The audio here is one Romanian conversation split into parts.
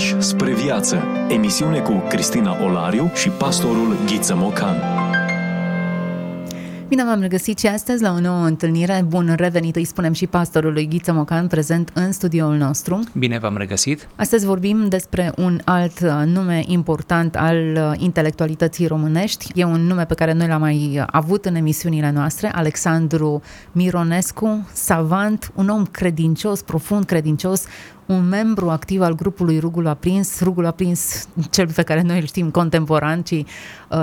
Pași spre viață. Emisiune cu Cristina Olariu și pastorul Ghiță Mocan. Bine v-am regăsit și astăzi la o nouă întâlnire. Bun revenit, îi spunem și pastorului Ghiță Mocan, prezent în studioul nostru. Bine v-am regăsit. Astăzi vorbim despre un alt uh, nume important al uh, intelectualității românești. E un nume pe care noi l-am mai avut în emisiunile noastre, Alexandru Mironescu, savant, un om credincios, profund credincios, un membru activ al grupului Rugul Aprins, Rugul Aprins, cel pe care noi îl știm contemporan, ci uh,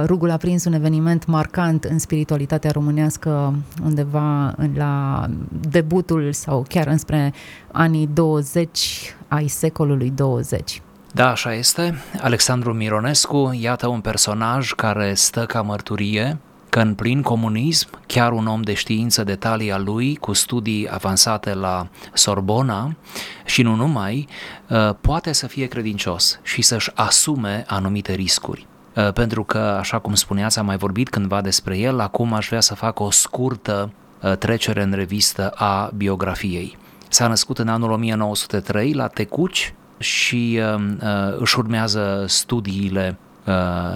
Rugul Aprins, un eveniment marcant în spiritualitatea românească undeva la debutul sau chiar înspre anii 20 ai secolului 20. Da, așa este. Alexandru Mironescu, iată un personaj care stă ca mărturie că în plin comunism, chiar un om de știință de talia lui, cu studii avansate la Sorbona și nu numai, uh, poate să fie credincios și să-și asume anumite riscuri. Uh, pentru că, așa cum spuneați, am mai vorbit cândva despre el, acum aș vrea să fac o scurtă uh, trecere în revistă a biografiei. S-a născut în anul 1903 la Tecuci și uh, își urmează studiile Uh,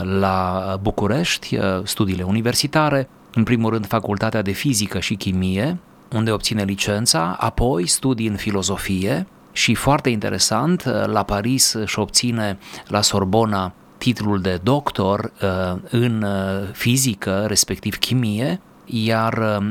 la București, uh, studiile universitare, în primul rând facultatea de fizică și chimie, unde obține licența, apoi studii în filozofie și foarte interesant, uh, la Paris își obține la Sorbona titlul de doctor în fizică, respectiv chimie, iar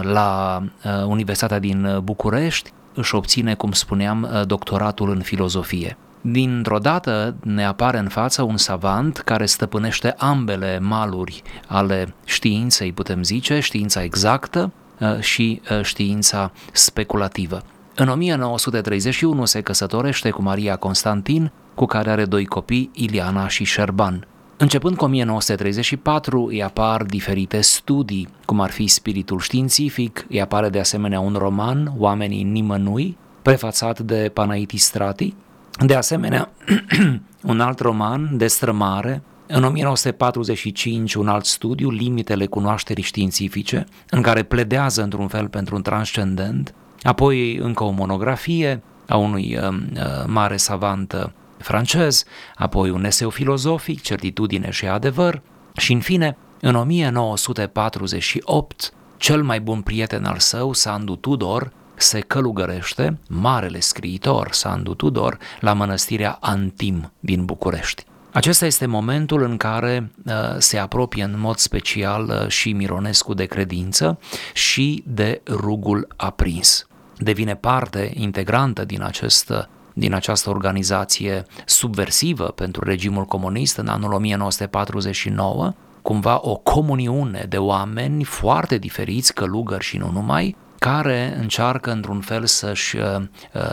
la Universitatea din București își obține, cum spuneam, doctoratul în filozofie. Dintr-o dată ne apare în față un savant care stăpânește ambele maluri ale științei, putem zice, știința exactă uh, și uh, știința speculativă. În 1931 se căsătorește cu Maria Constantin, cu care are doi copii, Iliana și Șerban. Începând cu 1934 îi apar diferite studii, cum ar fi spiritul științific, îi apare de asemenea un roman, Oamenii nimănui, prefațat de Panaitis Strati, de asemenea, un alt roman, Destrămare, în 1945 un alt studiu, Limitele cunoașterii științifice, în care pledează într-un fel pentru un transcendent, apoi încă o monografie a unui uh, uh mare savant uh, francez, apoi un eseu filozofic, Certitudine și adevăr, și în fine, în 1948, cel mai bun prieten al său, Sandu Tudor, se călugărește marele scriitor Sandu Tudor la mănăstirea Antim din București. Acesta este momentul în care uh, se apropie în mod special uh, și Mironescu de credință și de rugul aprins. Devine parte integrantă din acest uh, din această organizație subversivă pentru regimul comunist în anul 1949, cumva o comuniune de oameni foarte diferiți, călugări și nu numai, care încearcă într-un fel să-și uh, uh,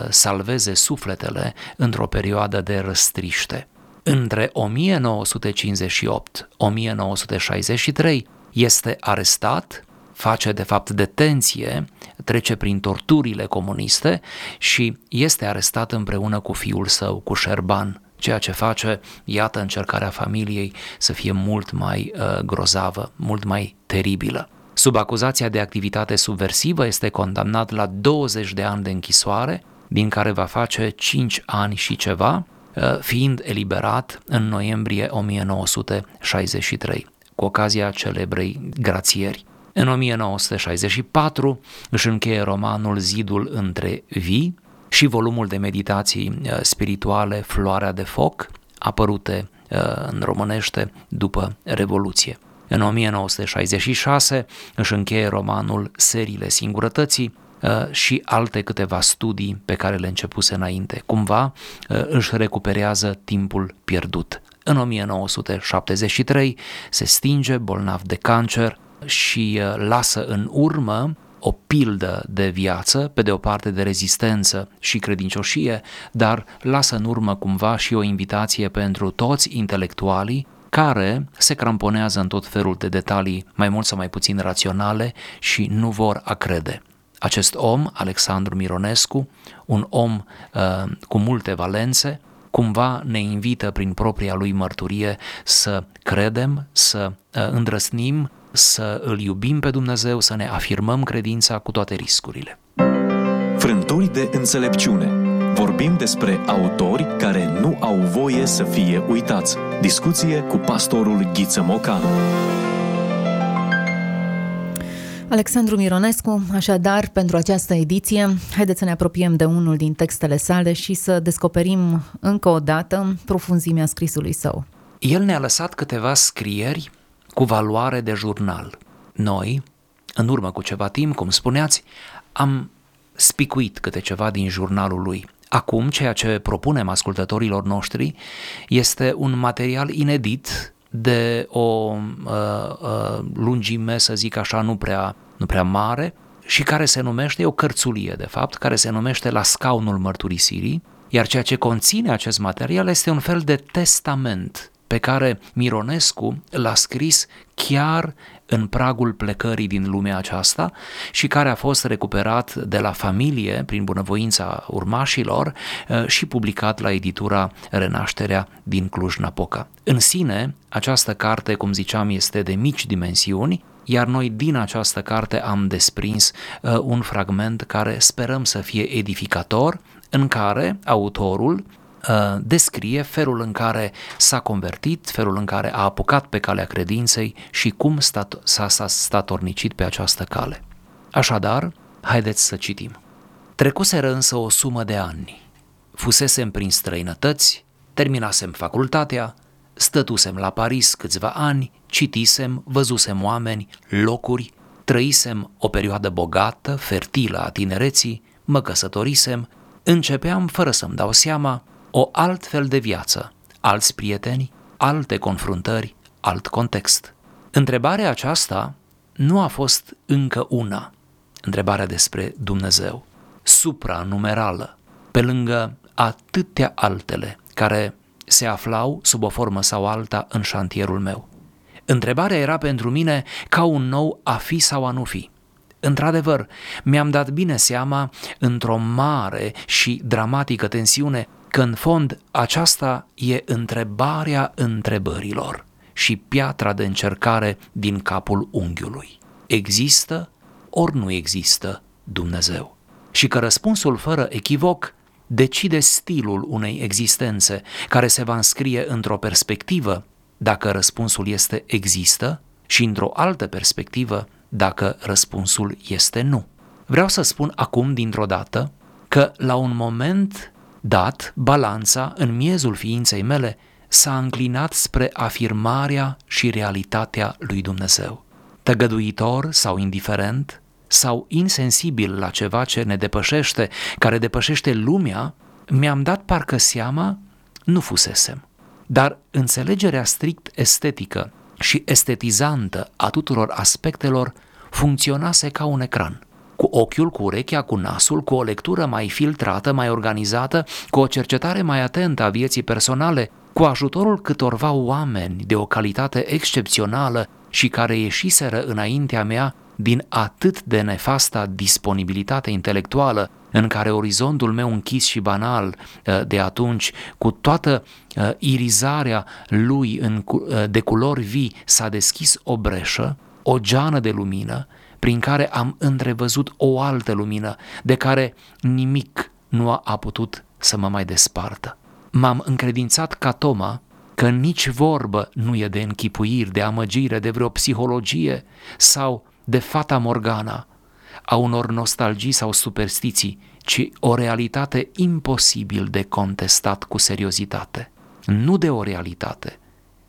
salveze sufletele într-o perioadă de răstriște. Între 1958-1963 este arestat, face de fapt detenție, trece prin torturile comuniste și este arestat împreună cu fiul său, cu Șerban, ceea ce face, iată, încercarea familiei să fie mult mai uh, grozavă, mult mai teribilă. Sub acuzația de activitate subversivă este condamnat la 20 de ani de închisoare, din care va face 5 ani și ceva, uh, fiind eliberat în noiembrie 1963, cu ocazia celebrei grațieri. În 1964 își încheie romanul Zidul între vii și volumul de meditații uh, spirituale Floarea de foc, apărute uh, în românește după Revoluție. În 1966 își încheie romanul Seriile Singurătății uh, și alte câteva studii pe care le începuse înainte. Cumva uh, își recuperează timpul pierdut. În 1973 se stinge bolnav de cancer și uh, lasă în urmă o pildă de viață, pe de o parte de rezistență și credincioșie, dar lasă în urmă cumva și o invitație pentru toți intelectualii care se cramponează în tot felul de detalii mai mult sau mai puțin raționale și nu vor a crede. Acest om, Alexandru Mironescu, un om uh, cu multe valențe, cumva ne invită prin propria lui mărturie să credem, să uh, îndrăsnim, să îl iubim pe Dumnezeu, să ne afirmăm credința cu toate riscurile. Frânturi de înțelepciune Vorbim despre autori care nu au voie să fie uitați. Discuție cu pastorul Ghiță Mocan. Alexandru Mironescu, așadar, pentru această ediție, haideți să ne apropiem de unul din textele sale și să descoperim încă o dată profunzimea scrisului său. El ne-a lăsat câteva scrieri cu valoare de jurnal. Noi, în urmă cu ceva timp, cum spuneați, am spicuit câte ceva din jurnalul lui. Acum, ceea ce propunem ascultătorilor noștri este un material inedit de o uh, uh, lungime, să zic așa, nu prea, nu prea mare și care se numește, e o cărțulie de fapt, care se numește La scaunul mărturisirii, iar ceea ce conține acest material este un fel de testament pe care Mironescu l-a scris chiar în pragul plecării din lumea aceasta și care a fost recuperat de la familie prin bunăvoința urmașilor eh, și publicat la editura Renașterea din Cluj-Napoca. În sine, această carte, cum ziceam, este de mici dimensiuni, iar noi din această carte am desprins uh, un fragment care sperăm să fie edificator, în care autorul Uh, descrie felul în care s-a convertit, felul în care a apucat pe calea credinței și cum s-a statornicit pe această cale. Așadar, haideți să citim. Trecuseră însă o sumă de ani. Fusesem prin străinătăți, terminasem facultatea, stătusem la Paris câțiva ani, citisem, văzusem oameni, locuri, trăisem o perioadă bogată, fertilă a tinereții, mă căsătorisem, începeam, fără să-mi dau seama, o altfel de viață, alți prieteni, alte confruntări, alt context. Întrebarea aceasta nu a fost încă una, întrebarea despre Dumnezeu, supranumerală, pe lângă atâtea altele care se aflau sub o formă sau alta în șantierul meu. Întrebarea era pentru mine ca un nou a fi sau a nu fi. Într-adevăr, mi-am dat bine seama, într-o mare și dramatică tensiune, că în fond aceasta e întrebarea întrebărilor și piatra de încercare din capul unghiului. Există ori nu există Dumnezeu? Și că răspunsul fără echivoc decide stilul unei existențe care se va înscrie într-o perspectivă dacă răspunsul este există și într-o altă perspectivă dacă răspunsul este nu. Vreau să spun acum dintr-o dată că la un moment dat, balanța, în miezul ființei mele, s-a înclinat spre afirmarea și realitatea lui Dumnezeu. Tăgăduitor sau indiferent, sau insensibil la ceva ce ne depășește, care depășește lumea, mi-am dat parcă seama, nu fusesem. Dar înțelegerea strict estetică și estetizantă a tuturor aspectelor funcționase ca un ecran cu ochiul, cu urechea, cu nasul, cu o lectură mai filtrată, mai organizată, cu o cercetare mai atentă a vieții personale, cu ajutorul câtorva oameni de o calitate excepțională și care ieșiseră înaintea mea din atât de nefasta disponibilitate intelectuală în care orizontul meu închis și banal uh, de atunci, cu toată uh, irizarea lui uh, de culori vii, s-a deschis o breșă, o geană de lumină prin care am întrevăzut o altă lumină de care nimic nu a putut să mă mai despartă. M-am încredințat ca Toma că nici vorbă nu e de închipuiri, de amăgire, de vreo psihologie sau de fata morgana, a unor nostalgii sau superstiții, ci o realitate imposibil de contestat cu seriozitate. Nu de o realitate,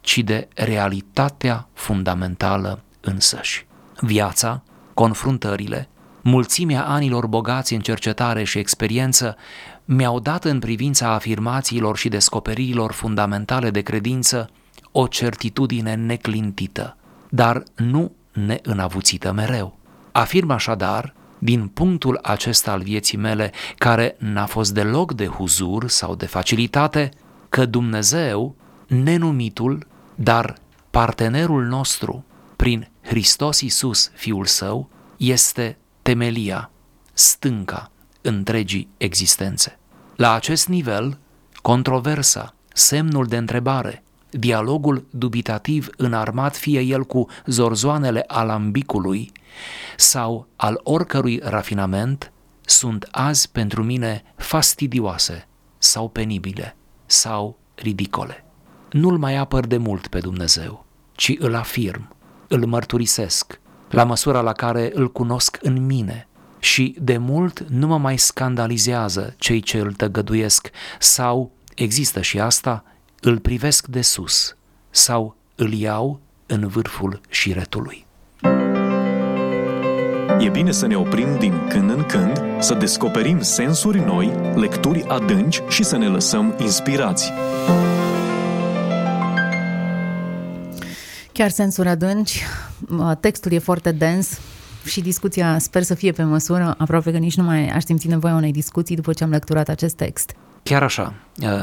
ci de realitatea fundamentală însăși. Viața confruntările, mulțimea anilor bogați în cercetare și experiență mi-au dat în privința afirmațiilor și descoperirilor fundamentale de credință o certitudine neclintită, dar nu neînavuțită mereu. Afirm așadar, din punctul acesta al vieții mele, care n-a fost deloc de huzur sau de facilitate, că Dumnezeu, nenumitul, dar partenerul nostru, prin Hristos Iisus, Fiul Său, este temelia, stânca întregii existențe. La acest nivel, controversa, semnul de întrebare, dialogul dubitativ înarmat fie el cu zorzoanele alambicului sau al oricărui rafinament, sunt azi pentru mine fastidioase sau penibile sau ridicole. Nu-L mai apăr de mult pe Dumnezeu, ci îl afirm, îl mărturisesc, la măsura la care îl cunosc în mine și de mult nu mă mai scandalizează cei ce îl tăgăduiesc sau, există și asta, îl privesc de sus sau îl iau în vârful șiretului. E bine să ne oprim din când în când, să descoperim sensuri noi, lecturi adânci și să ne lăsăm inspirați. Chiar sensuri adânci, textul e foarte dens și discuția sper să fie pe măsură, aproape că nici nu mai aș simți nevoia unei discuții după ce am lecturat acest text. Chiar așa,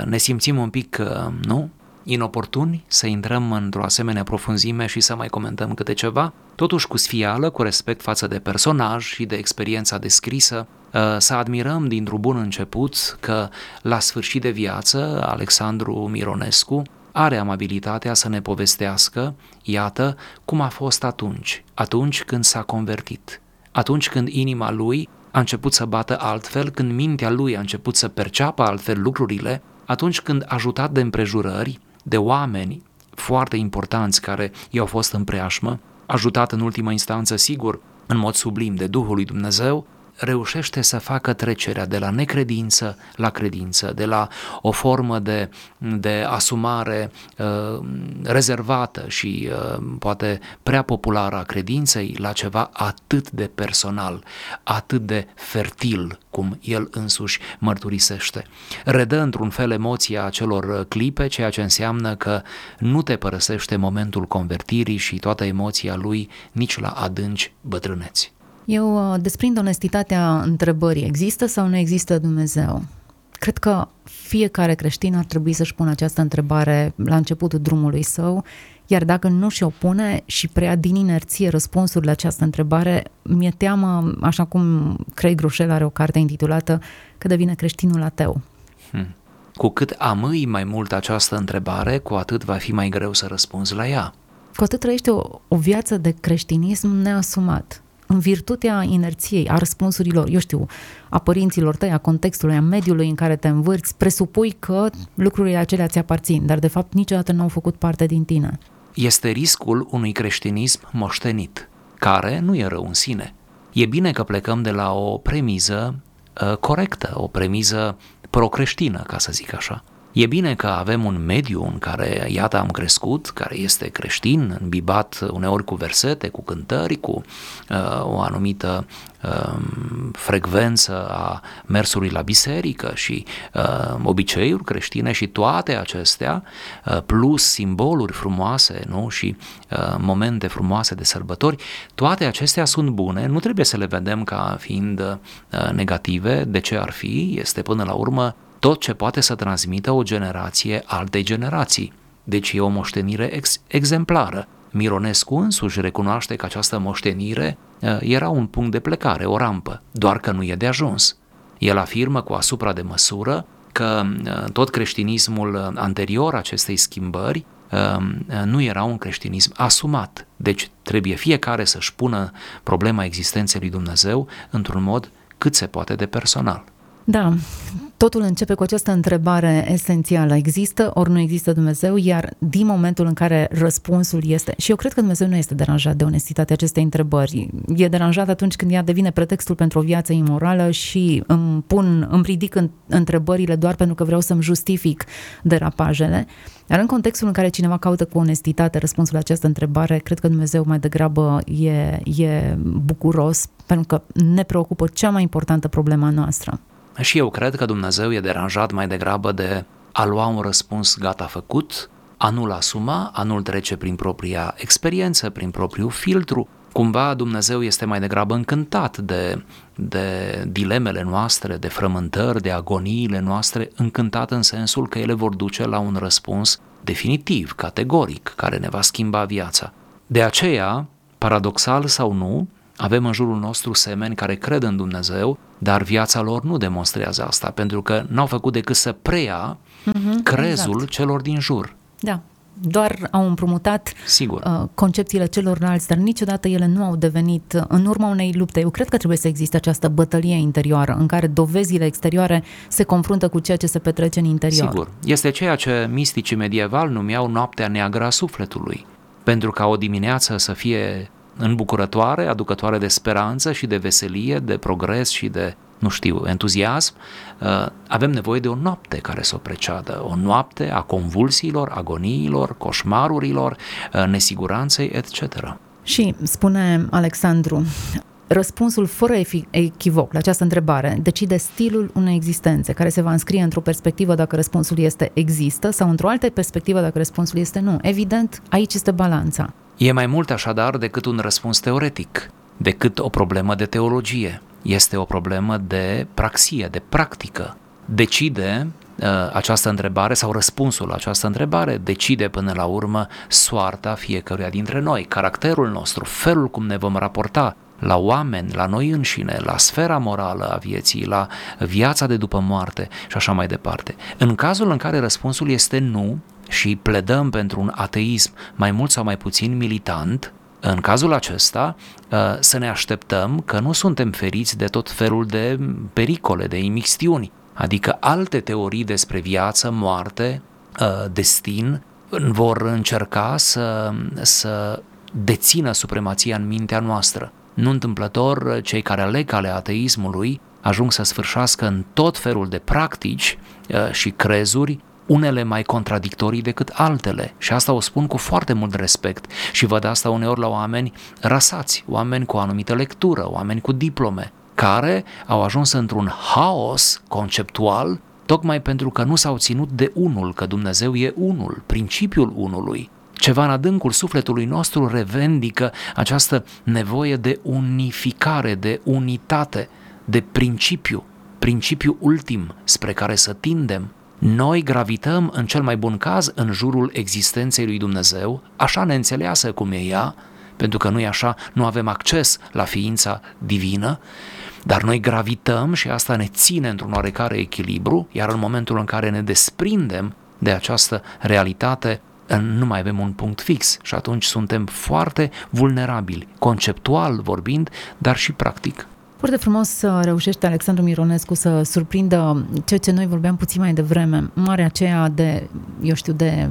ne simțim un pic, nu, inoportuni să intrăm într-o asemenea profunzime și să mai comentăm câte ceva, totuși cu sfială, cu respect față de personaj și de experiența descrisă, uh, să admirăm dintr-un bun început că la sfârșit de viață Alexandru Mironescu are amabilitatea să ne povestească, iată, cum a fost atunci, atunci când s-a convertit, atunci când inima lui a început să bată altfel, când mintea lui a început să perceapă altfel lucrurile, atunci când ajutat de împrejurări, de oameni foarte importanți care i-au fost în preajmă, ajutat în ultima instanță, sigur, în mod sublim de Duhul lui Dumnezeu, reușește să facă trecerea de la necredință la credință, de la o formă de, de asumare uh, rezervată și uh, poate prea populară a credinței la ceva atât de personal, atât de fertil, cum el însuși mărturisește. Redă într-un fel emoția acelor clipe, ceea ce înseamnă că nu te părăsește momentul convertirii și toată emoția lui nici la adânci bătrâneți. Eu uh, desprind onestitatea întrebării, există sau nu există Dumnezeu? Cred că fiecare creștin ar trebui să-și pună această întrebare la începutul drumului său, iar dacă nu și-o pune și prea din inerție răspunsul la această întrebare, mi-e teamă, așa cum Craig Rochelle are o carte intitulată Că devine creștinul ateu. Hmm. Cu cât amâi mai mult această întrebare, cu atât va fi mai greu să răspunzi la ea. Cu atât trăiește o, o viață de creștinism neasumat în virtutea inerției, a răspunsurilor, eu știu, a părinților tăi, a contextului, a mediului în care te învârți, presupui că lucrurile acelea ți aparțin, dar de fapt niciodată nu au făcut parte din tine. Este riscul unui creștinism moștenit, care nu e rău în sine. E bine că plecăm de la o premiză uh, corectă, o premiză procreștină, ca să zic așa. E bine că avem un mediu în care, iată, am crescut, care este creștin, îmbibat uneori cu versete, cu cântări, cu uh, o anumită uh, frecvență a mersului la biserică și uh, obiceiuri creștine și toate acestea, uh, plus simboluri frumoase nu? și uh, momente frumoase de sărbători, toate acestea sunt bune, nu trebuie să le vedem ca fiind uh, negative, de ce ar fi, este până la urmă tot ce poate să transmită o generație altei generații. Deci e o moștenire ex- exemplară. Mironescu însuși recunoaște că această moștenire uh, era un punct de plecare, o rampă, doar că nu e de ajuns. El afirmă cu asupra de măsură că uh, tot creștinismul anterior acestei schimbări uh, nu era un creștinism asumat. Deci trebuie fiecare să-și pună problema existenței lui Dumnezeu într-un mod cât se poate de personal. Da, totul începe cu această întrebare esențială. Există ori nu există Dumnezeu? Iar din momentul în care răspunsul este... Și eu cred că Dumnezeu nu este deranjat de onestitatea acestei întrebări. E deranjat atunci când ea devine pretextul pentru o viață imorală și îmi pun, îmi ridic în, întrebările doar pentru că vreau să-mi justific derapajele. Dar în contextul în care cineva caută cu onestitate răspunsul la această întrebare, cred că Dumnezeu mai degrabă e, e bucuros pentru că ne preocupă cea mai importantă problema noastră. Și eu cred că Dumnezeu e deranjat mai degrabă de a lua un răspuns gata făcut, a nu-l asuma, a nu-l trece prin propria experiență, prin propriul filtru. Cumva Dumnezeu este mai degrabă încântat de, de dilemele noastre, de frământări, de agoniile noastre, încântat în sensul că ele vor duce la un răspuns definitiv, categoric, care ne va schimba viața. De aceea, paradoxal sau nu, avem în jurul nostru semeni care cred în Dumnezeu, dar viața lor nu demonstrează asta, pentru că n-au făcut decât să preia uh-huh, crezul exact. celor din jur. Da. doar au împrumutat Sigur. Uh, concepțiile celorlalți, dar niciodată ele nu au devenit uh, în urma unei lupte. Eu cred că trebuie să existe această bătălie interioară în care dovezile exterioare se confruntă cu ceea ce se petrece în interior. Sigur. Este ceea ce misticii medievali numeau noaptea neagră a sufletului. Pentru ca o dimineață să fie înbucurătoare, aducătoare de speranță și de veselie, de progres și de nu știu, entuziasm, uh, avem nevoie de o noapte care să o preceadă, o noapte a convulsiilor, agoniilor, coșmarurilor, uh, nesiguranței, etc. Și spune Alexandru, răspunsul fără echivoc la această întrebare decide stilul unei existențe care se va înscrie într-o perspectivă dacă răspunsul este există sau într-o altă perspectivă dacă răspunsul este nu. Evident, aici este balanța. E mai mult așadar decât un răspuns teoretic, decât o problemă de teologie este o problemă de praxie, de practică. Decide uh, această întrebare sau răspunsul la această întrebare decide până la urmă soarta fiecăruia dintre noi, caracterul nostru, felul cum ne vom raporta la oameni, la noi înșine, la sfera morală a vieții, la viața de după moarte și așa mai departe. În cazul în care răspunsul este nu și pledăm pentru un ateism mai mult sau mai puțin militant, în cazul acesta, uh, să ne așteptăm că nu suntem feriți de tot felul de pericole, de imixtiuni, adică alte teorii despre viață, moarte, uh, destin, vor încerca să, să dețină supremația în mintea noastră. Nu întâmplător, cei care aleg calea ateismului ajung să sfârșească în tot felul de practici uh, și crezuri unele mai contradictorii decât altele și asta o spun cu foarte mult respect și văd asta uneori la oameni rasați, oameni cu o anumită lectură, oameni cu diplome, care au ajuns într-un haos conceptual tocmai pentru că nu s-au ținut de unul, că Dumnezeu e unul, principiul unului. Ceva în adâncul sufletului nostru revendică această nevoie de unificare, de unitate, de principiu, principiu ultim spre care să tindem. Noi gravităm, în cel mai bun caz, în jurul existenței lui Dumnezeu, așa neînțeleasă cum e ea, pentru că nu e așa, nu avem acces la ființa divină, dar noi gravităm și asta ne ține într-un oarecare echilibru, iar în momentul în care ne desprindem de această realitate, nu mai avem un punct fix și atunci suntem foarte vulnerabili, conceptual vorbind, dar și practic. Foarte frumos să reușește Alexandru Mironescu să surprindă ceea ce noi vorbeam puțin mai devreme, marea aceea de, eu știu, de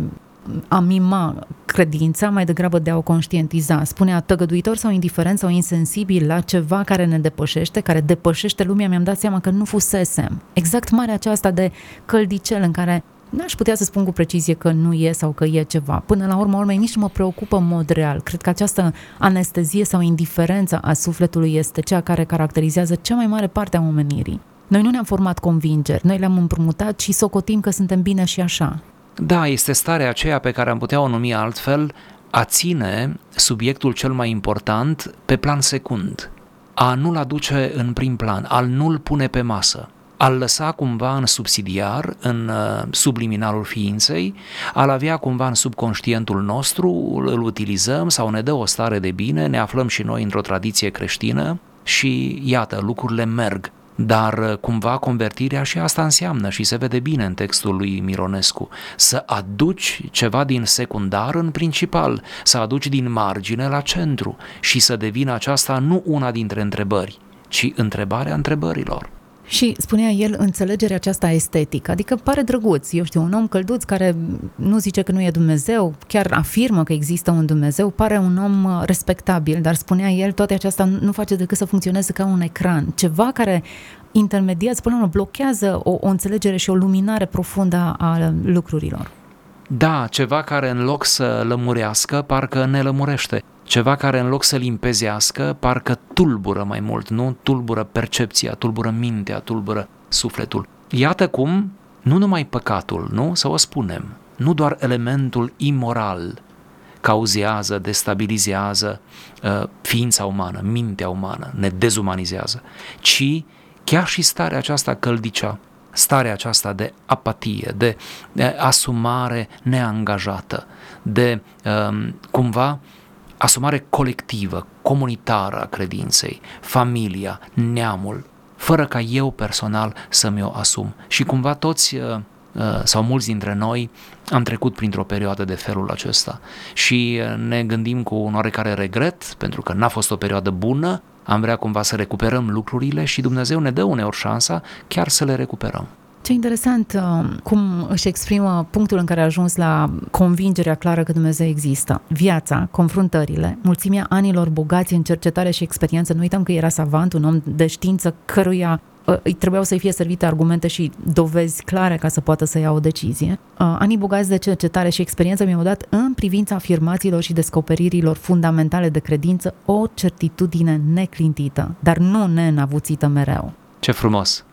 a mima credința mai degrabă de a o conștientiza. Spunea tăgăduitor sau indiferent sau insensibil la ceva care ne depășește, care depășește lumea, mi-am dat seama că nu fusesem. Exact marea aceasta de căldicel în care N-aș putea să spun cu precizie că nu e sau că e ceva. Până la urmă, urmei, nici nu mă preocupă în mod real. Cred că această anestezie sau indiferență a sufletului este cea care caracterizează cea mai mare parte a omenirii. Noi nu ne-am format convingeri, noi le-am împrumutat și socotim că suntem bine și așa. Da, este starea aceea pe care am putea o numi altfel, a ține subiectul cel mai important pe plan secund, a nu-l aduce în prim plan, al nu-l pune pe masă al lăsa cumva în subsidiar, în uh, subliminalul ființei, al avea cumva în subconștientul nostru, îl utilizăm sau ne dă o stare de bine, ne aflăm și noi într-o tradiție creștină și iată, lucrurile merg. Dar uh, cumva convertirea și asta înseamnă și se vede bine în textul lui Mironescu, să aduci ceva din secundar în principal, să aduci din margine la centru și să devină aceasta nu una dintre întrebări, ci întrebarea întrebărilor. Și spunea el înțelegerea aceasta estetică, adică pare drăguț, eu știu, un om călduț care nu zice că nu e Dumnezeu, chiar afirmă că există un Dumnezeu, pare un om uh, respectabil, dar spunea el, toate aceasta nu face decât să funcționeze ca un ecran, ceva care intermediază, până la urmă, blochează o, o înțelegere și o luminare profundă a lucrurilor. Da, ceva care în loc să lămurească, parcă ne lămurește ceva care în loc să limpezească, parcă tulbură mai mult, nu? Tulbură percepția, tulbură mintea, tulbură sufletul. Iată cum nu numai păcatul, nu? Să o spunem, nu doar elementul imoral cauzează, destabilizează uh, ființa umană, mintea umană, ne dezumanizează, ci chiar și starea aceasta căldicea, starea aceasta de apatie, de, de asumare neangajată, de um, cumva asumare colectivă, comunitară a credinței, familia, neamul, fără ca eu personal să mi-o asum. Și cumva toți uh, sau mulți dintre noi am trecut printr-o perioadă de felul acesta și ne gândim cu un oarecare regret pentru că n-a fost o perioadă bună, am vrea cumva să recuperăm lucrurile și Dumnezeu ne dă uneori șansa chiar să le recuperăm. Ce interesant uh, cum își exprimă punctul în care a ajuns la convingerea clară că Dumnezeu există. Viața, confruntările, mulțimea anilor bogați în cercetare și experiență. Nu uităm că era savant, un om de știință căruia uh, îi trebuiau să-i fie servite argumente și dovezi clare ca să poată să ia o decizie. Uh, anii bogați de cercetare și experiență mi-au dat în privința afirmațiilor și descoperirilor fundamentale de credință o certitudine neclintită, dar nu neînavuțită mereu. Ce frumos!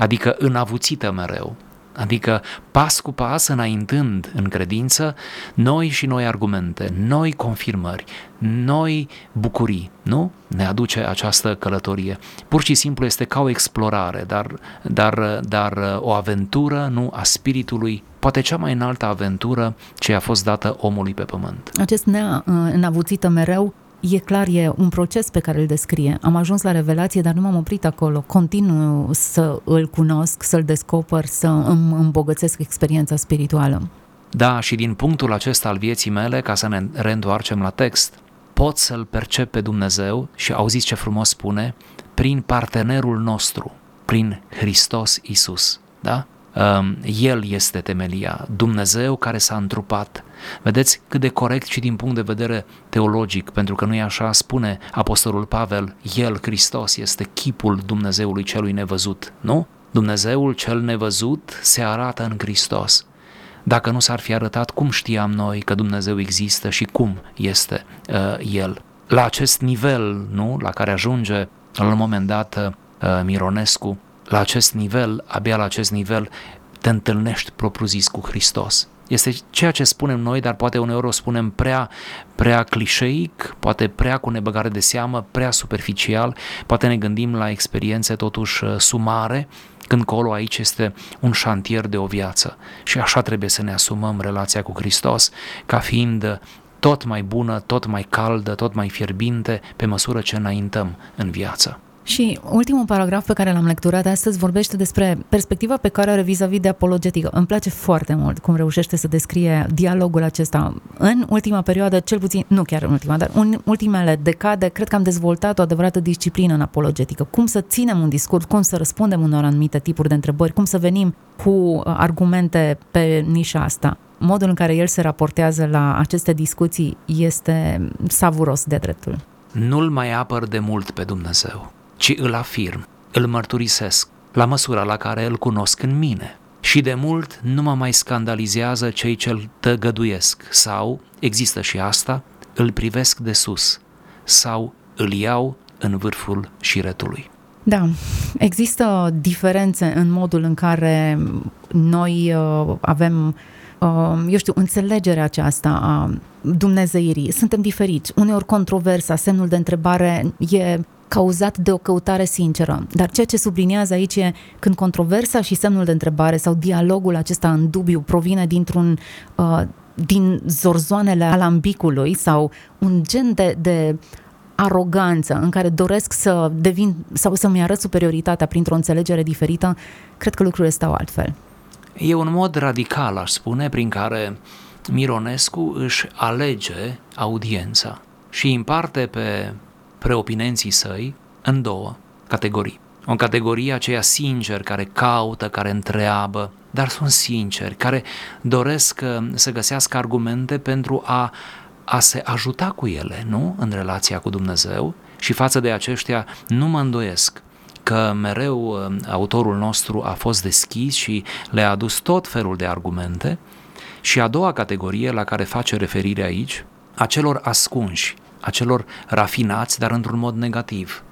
Adică înavuțită mereu, adică pas cu pas înaintând în credință noi și noi argumente, noi confirmări, noi bucurii, nu? Ne aduce această călătorie. Pur și simplu este ca o explorare, dar, dar, dar o aventură, nu, a spiritului, poate cea mai înaltă aventură ce a fost dată omului pe pământ. Acest nea înavuțită mereu E clar, e un proces pe care îl descrie. Am ajuns la revelație, dar nu m-am oprit acolo. Continu să îl cunosc, să-l descoper, să îmi îmbogățesc experiența spirituală. Da, și din punctul acesta al vieții mele, ca să ne reîntoarcem la text, pot să-L percep pe Dumnezeu și auziți ce frumos spune, prin partenerul nostru, prin Hristos Isus. Da? El este temelia, Dumnezeu care s-a întrupat. Vedeți cât de corect și din punct de vedere teologic, pentru că nu e așa, spune Apostolul Pavel, El, Hristos, este chipul Dumnezeului celui nevăzut, nu? Dumnezeul cel nevăzut se arată în Hristos. Dacă nu s-ar fi arătat, cum știam noi că Dumnezeu există și cum este uh, El? La acest nivel, nu, la care ajunge la un moment dat uh, Mironescu, la acest nivel, abia la acest nivel, te întâlnești propriu-zis cu Hristos. Este ceea ce spunem noi, dar poate uneori o spunem prea, prea clișeic, poate prea cu nebăgare de seamă, prea superficial, poate ne gândim la experiențe totuși uh, sumare, când colo aici este un șantier de o viață și așa trebuie să ne asumăm relația cu Hristos ca fiind tot mai bună, tot mai caldă, tot mai fierbinte pe măsură ce înaintăm în viață. Și ultimul paragraf pe care l-am lecturat astăzi vorbește despre perspectiva pe care are vis-a-vis de apologetică. Îmi place foarte mult cum reușește să descrie dialogul acesta. În ultima perioadă, cel puțin, nu chiar în ultima, dar în ultimele decade, cred că am dezvoltat o adevărată disciplină în apologetică. Cum să ținem un discurs, cum să răspundem unor anumite tipuri de întrebări, cum să venim cu uh, argumente pe nișa asta. Modul în care el se raportează la aceste discuții este savuros de dreptul. Nu-l mai apăr de mult pe Dumnezeu ci îl afirm, îl mărturisesc, la măsura la care îl cunosc în mine. Și de mult nu mă mai scandalizează cei ce îl tăgăduiesc sau, există și asta, îl privesc de sus sau îl iau în vârful șiretului. Da, există diferențe în modul în care noi uh, avem, uh, eu știu, înțelegerea aceasta a dumnezeirii. Suntem diferiți. Uneori controversa, semnul de întrebare e cauzat de o căutare sinceră. Dar ceea ce subliniază aici e când controversa și semnul de întrebare sau dialogul acesta în dubiu provine dintr-un uh, din zorzoanele alambicului sau un gen de, de aroganță în care doresc să devin sau să-mi arăt superioritatea printr-o înțelegere diferită, cred că lucrurile stau altfel. E un mod radical, aș spune, prin care Mironescu își alege audiența și împarte pe preopinenții săi în două categorii. O categorie aceia sinceri care caută, care întreabă, dar sunt sinceri, care doresc uh, să găsească argumente pentru a, a se ajuta cu ele, nu? În relația cu Dumnezeu și față de aceștia nu mă îndoiesc că mereu uh, autorul nostru a fost deschis și le-a adus tot felul de argumente și a doua categorie la care face referire aici, a celor ascunși, a celor rafinați, dar într-un mod negativ,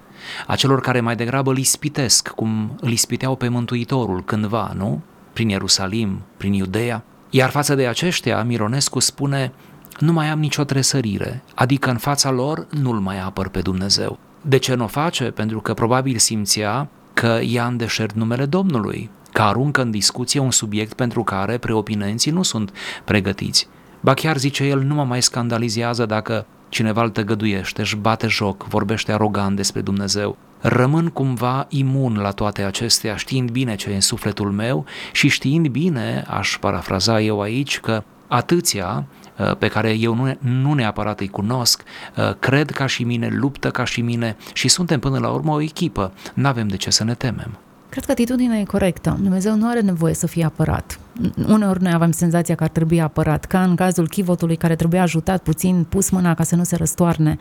a celor care mai degrabă îl ispitesc, cum îl ispiteau pe Mântuitorul cândva, nu? Prin Ierusalim, prin Iudeea. Iar față de aceștia, Mironescu spune, nu mai am nicio tresărire, adică în fața lor nu-L mai apăr pe Dumnezeu. De ce nu o face? Pentru că probabil simțea că ia în deșert numele Domnului, că aruncă în discuție un subiect pentru care preopinenții nu sunt pregătiți. Ba chiar, zice el, nu mă mai scandalizează dacă Cineva îl tăgăduiește, își bate joc, vorbește arogant despre Dumnezeu. rămân cumva imun la toate acestea, știind bine ce e în sufletul meu și știind bine, aș parafraza eu aici, că atâția uh, pe care eu nu, nu neapărat îi cunosc, uh, cred ca și mine, luptă ca și mine și suntem până la urmă o echipă. Nu avem de ce să ne temem. Cred că atitudinea e corectă. Dumnezeu nu are nevoie să fie apărat. Uneori noi avem senzația că ar trebui apărat, ca în cazul chivotului care trebuie ajutat puțin, pus mâna ca să nu se răstoarne.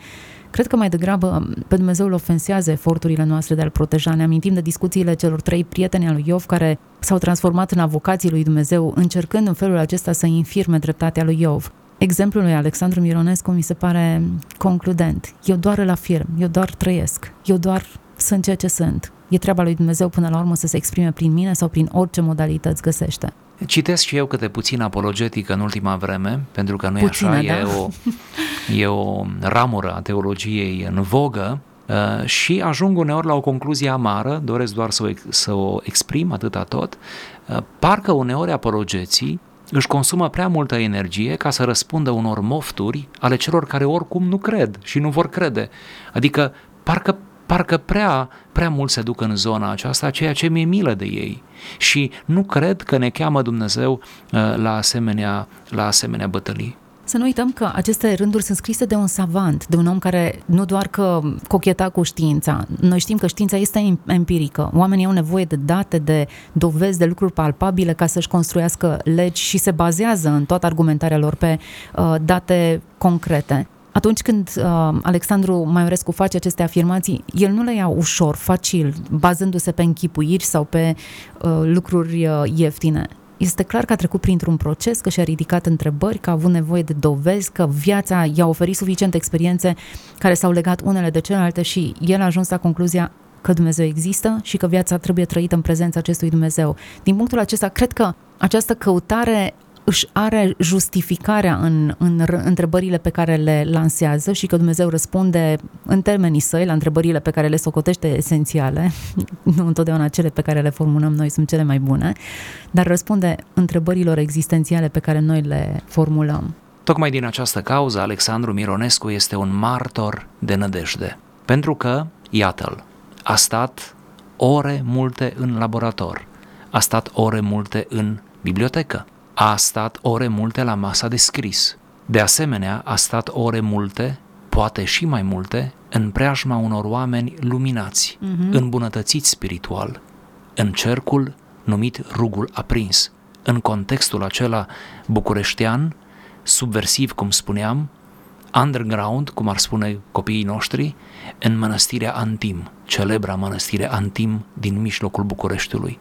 Cred că mai degrabă pe Dumnezeu îl ofensează eforturile noastre de a-l proteja. Ne amintim de discuțiile celor trei prieteni al lui Iov care s-au transformat în avocații lui Dumnezeu, încercând în felul acesta să infirme dreptatea lui Iov. Exemplul lui Alexandru Mironescu mi se pare concludent. Eu doar îl afirm, eu doar trăiesc, eu doar sunt ceea ce sunt. E treaba lui Dumnezeu până la urmă să se exprime prin mine sau prin orice modalități găsește. Citesc și eu câte puțin apologetică în ultima vreme, pentru că nu e așa, da? e, o, e o ramură a teologiei în vogă uh, și ajung uneori la o concluzie amară, doresc doar să o, să o exprim atâta tot, uh, parcă uneori apologeții își consumă prea multă energie ca să răspundă unor mofturi ale celor care oricum nu cred și nu vor crede. Adică parcă parcă prea, prea mult se duc în zona aceasta, ceea ce mi-e milă de ei. Și nu cred că ne cheamă Dumnezeu uh, la asemenea, la asemenea bătălii. Să nu uităm că aceste rânduri sunt scrise de un savant, de un om care nu doar că cocheta cu știința. Noi știm că știința este empirică. Oamenii au nevoie de date, de dovezi, de lucruri palpabile ca să-și construiască legi și se bazează în toată argumentarea lor pe uh, date concrete atunci când uh, Alexandru Maiorescu face aceste afirmații, el nu le ia ușor, facil, bazându-se pe închipuiri sau pe uh, lucruri uh, ieftine. Este clar că a trecut printr-un proces, că și-a ridicat întrebări, că a avut nevoie de dovezi, că viața i-a oferit suficiente experiențe care s-au legat unele de celelalte și el a ajuns la concluzia că Dumnezeu există și că viața trebuie trăită în prezența acestui Dumnezeu. Din punctul acesta, cred că această căutare își are justificarea în, în întrebările pe care le lansează și că Dumnezeu răspunde în termenii săi la întrebările pe care le socotește esențiale, nu întotdeauna cele pe care le formulăm noi sunt cele mai bune, dar răspunde întrebărilor existențiale pe care noi le formulăm. Tocmai din această cauză, Alexandru Mironescu este un martor de nădejde. Pentru că, iată-l, a stat ore multe în laborator, a stat ore multe în bibliotecă, a stat ore multe la masa de scris. De asemenea, a stat ore multe, poate și mai multe, în preajma unor oameni luminați, uh-huh. îmbunătățiți spiritual, în cercul numit rugul aprins, în contextul acela bucureștean, subversiv, cum spuneam, underground, cum ar spune copiii noștri, în mănăstirea Antim, celebra mănăstire Antim din mijlocul Bucureștiului.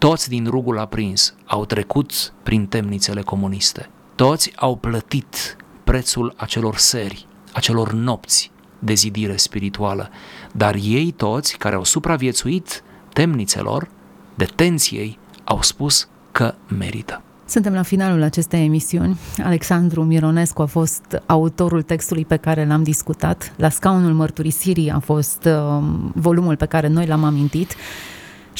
Toți din rugul aprins au trecut prin temnițele comuniste. Toți au plătit prețul acelor seri, acelor nopți de zidire spirituală, dar ei toți care au supraviețuit temnițelor, detenției, au spus că merită. Suntem la finalul acestei emisiuni. Alexandru Mironescu a fost autorul textului pe care l-am discutat. La scaunul mărturisirii a fost uh, volumul pe care noi l-am amintit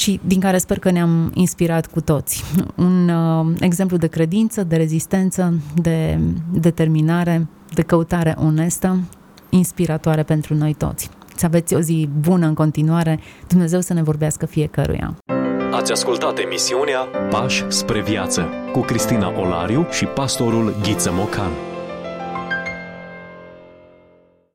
și din care sper că ne-am inspirat cu toți. Un uh, exemplu de credință, de rezistență, de determinare, de căutare onestă, inspiratoare pentru noi toți. Să aveți o zi bună în continuare, Dumnezeu să ne vorbească fiecăruia. Ați ascultat emisiunea Pași spre viață cu Cristina Olariu și pastorul Ghiță Mocan.